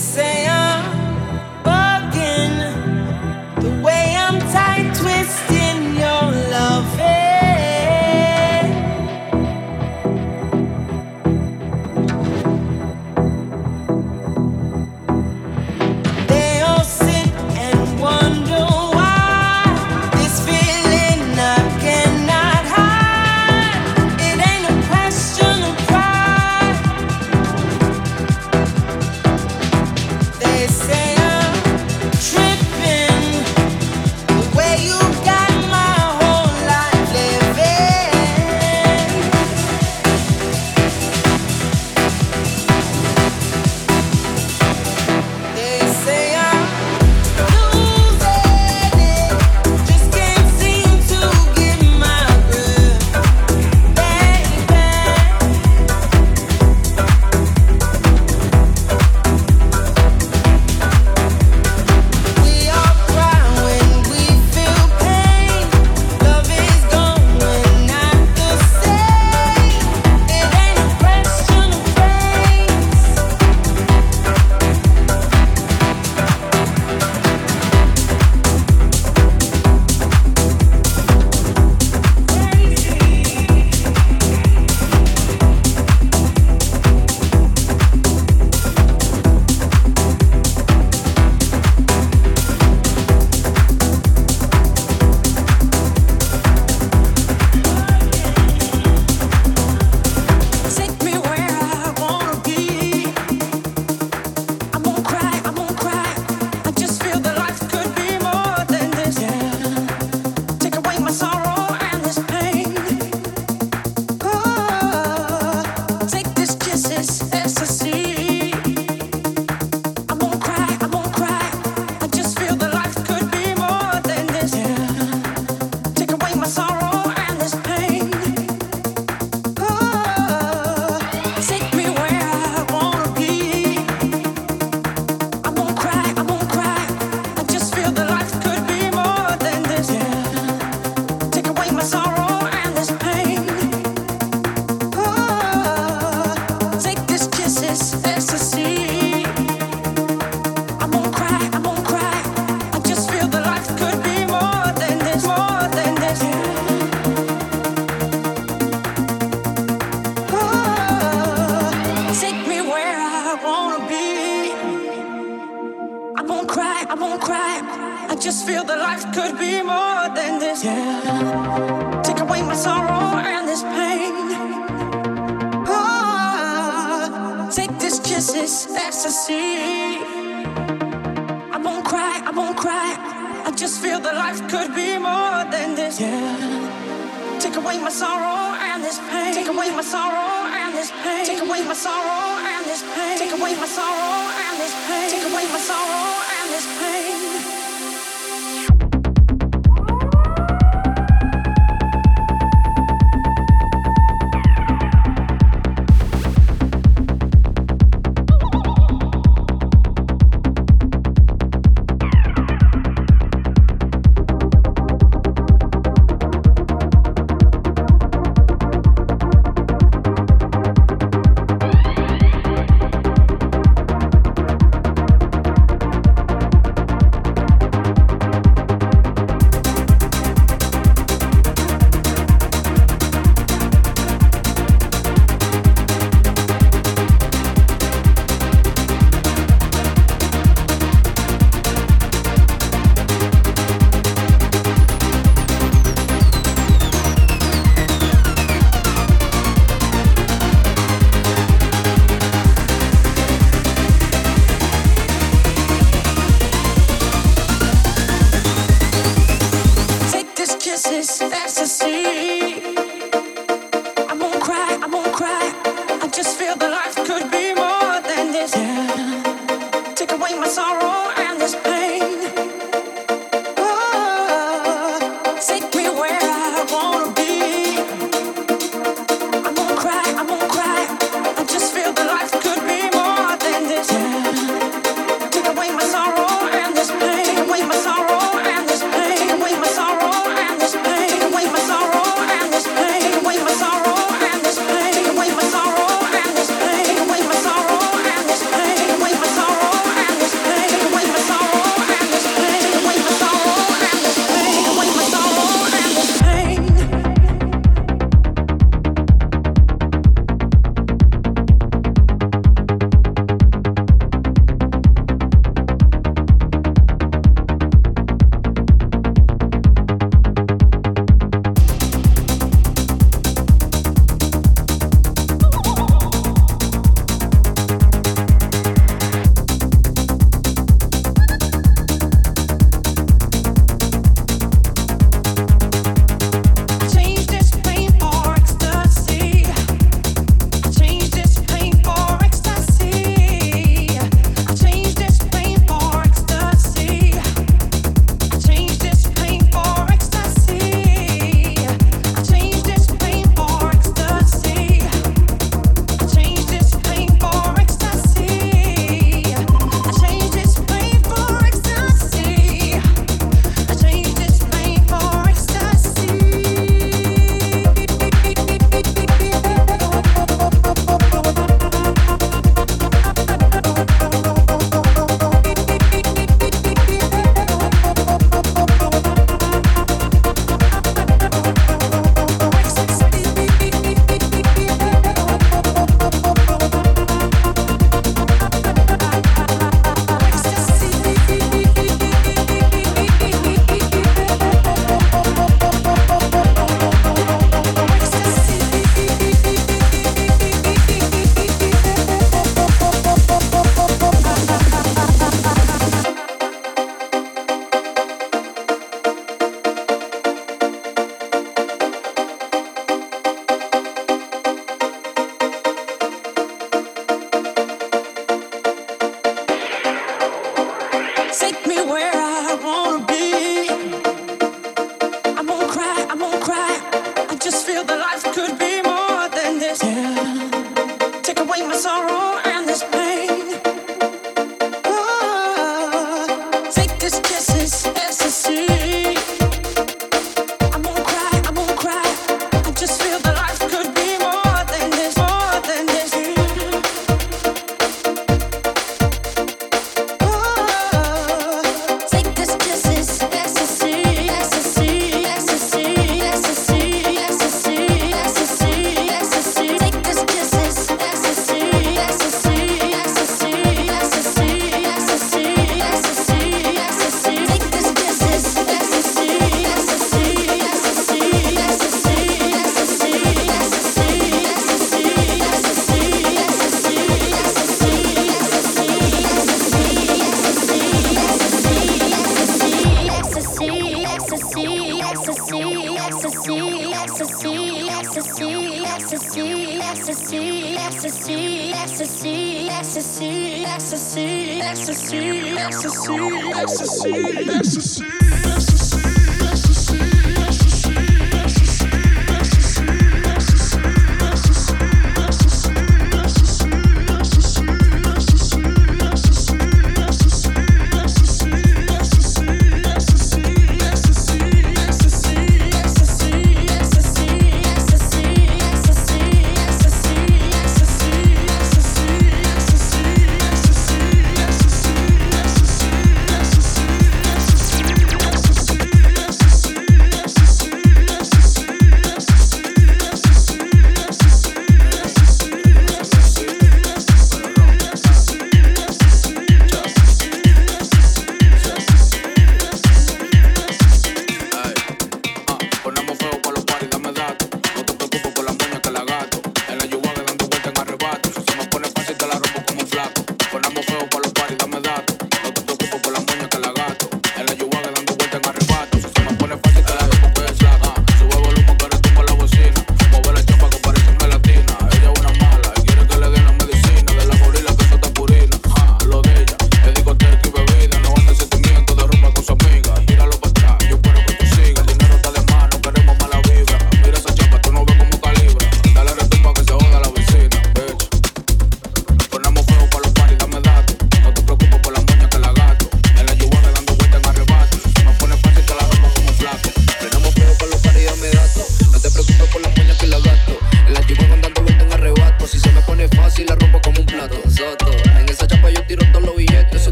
say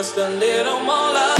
just a little more love.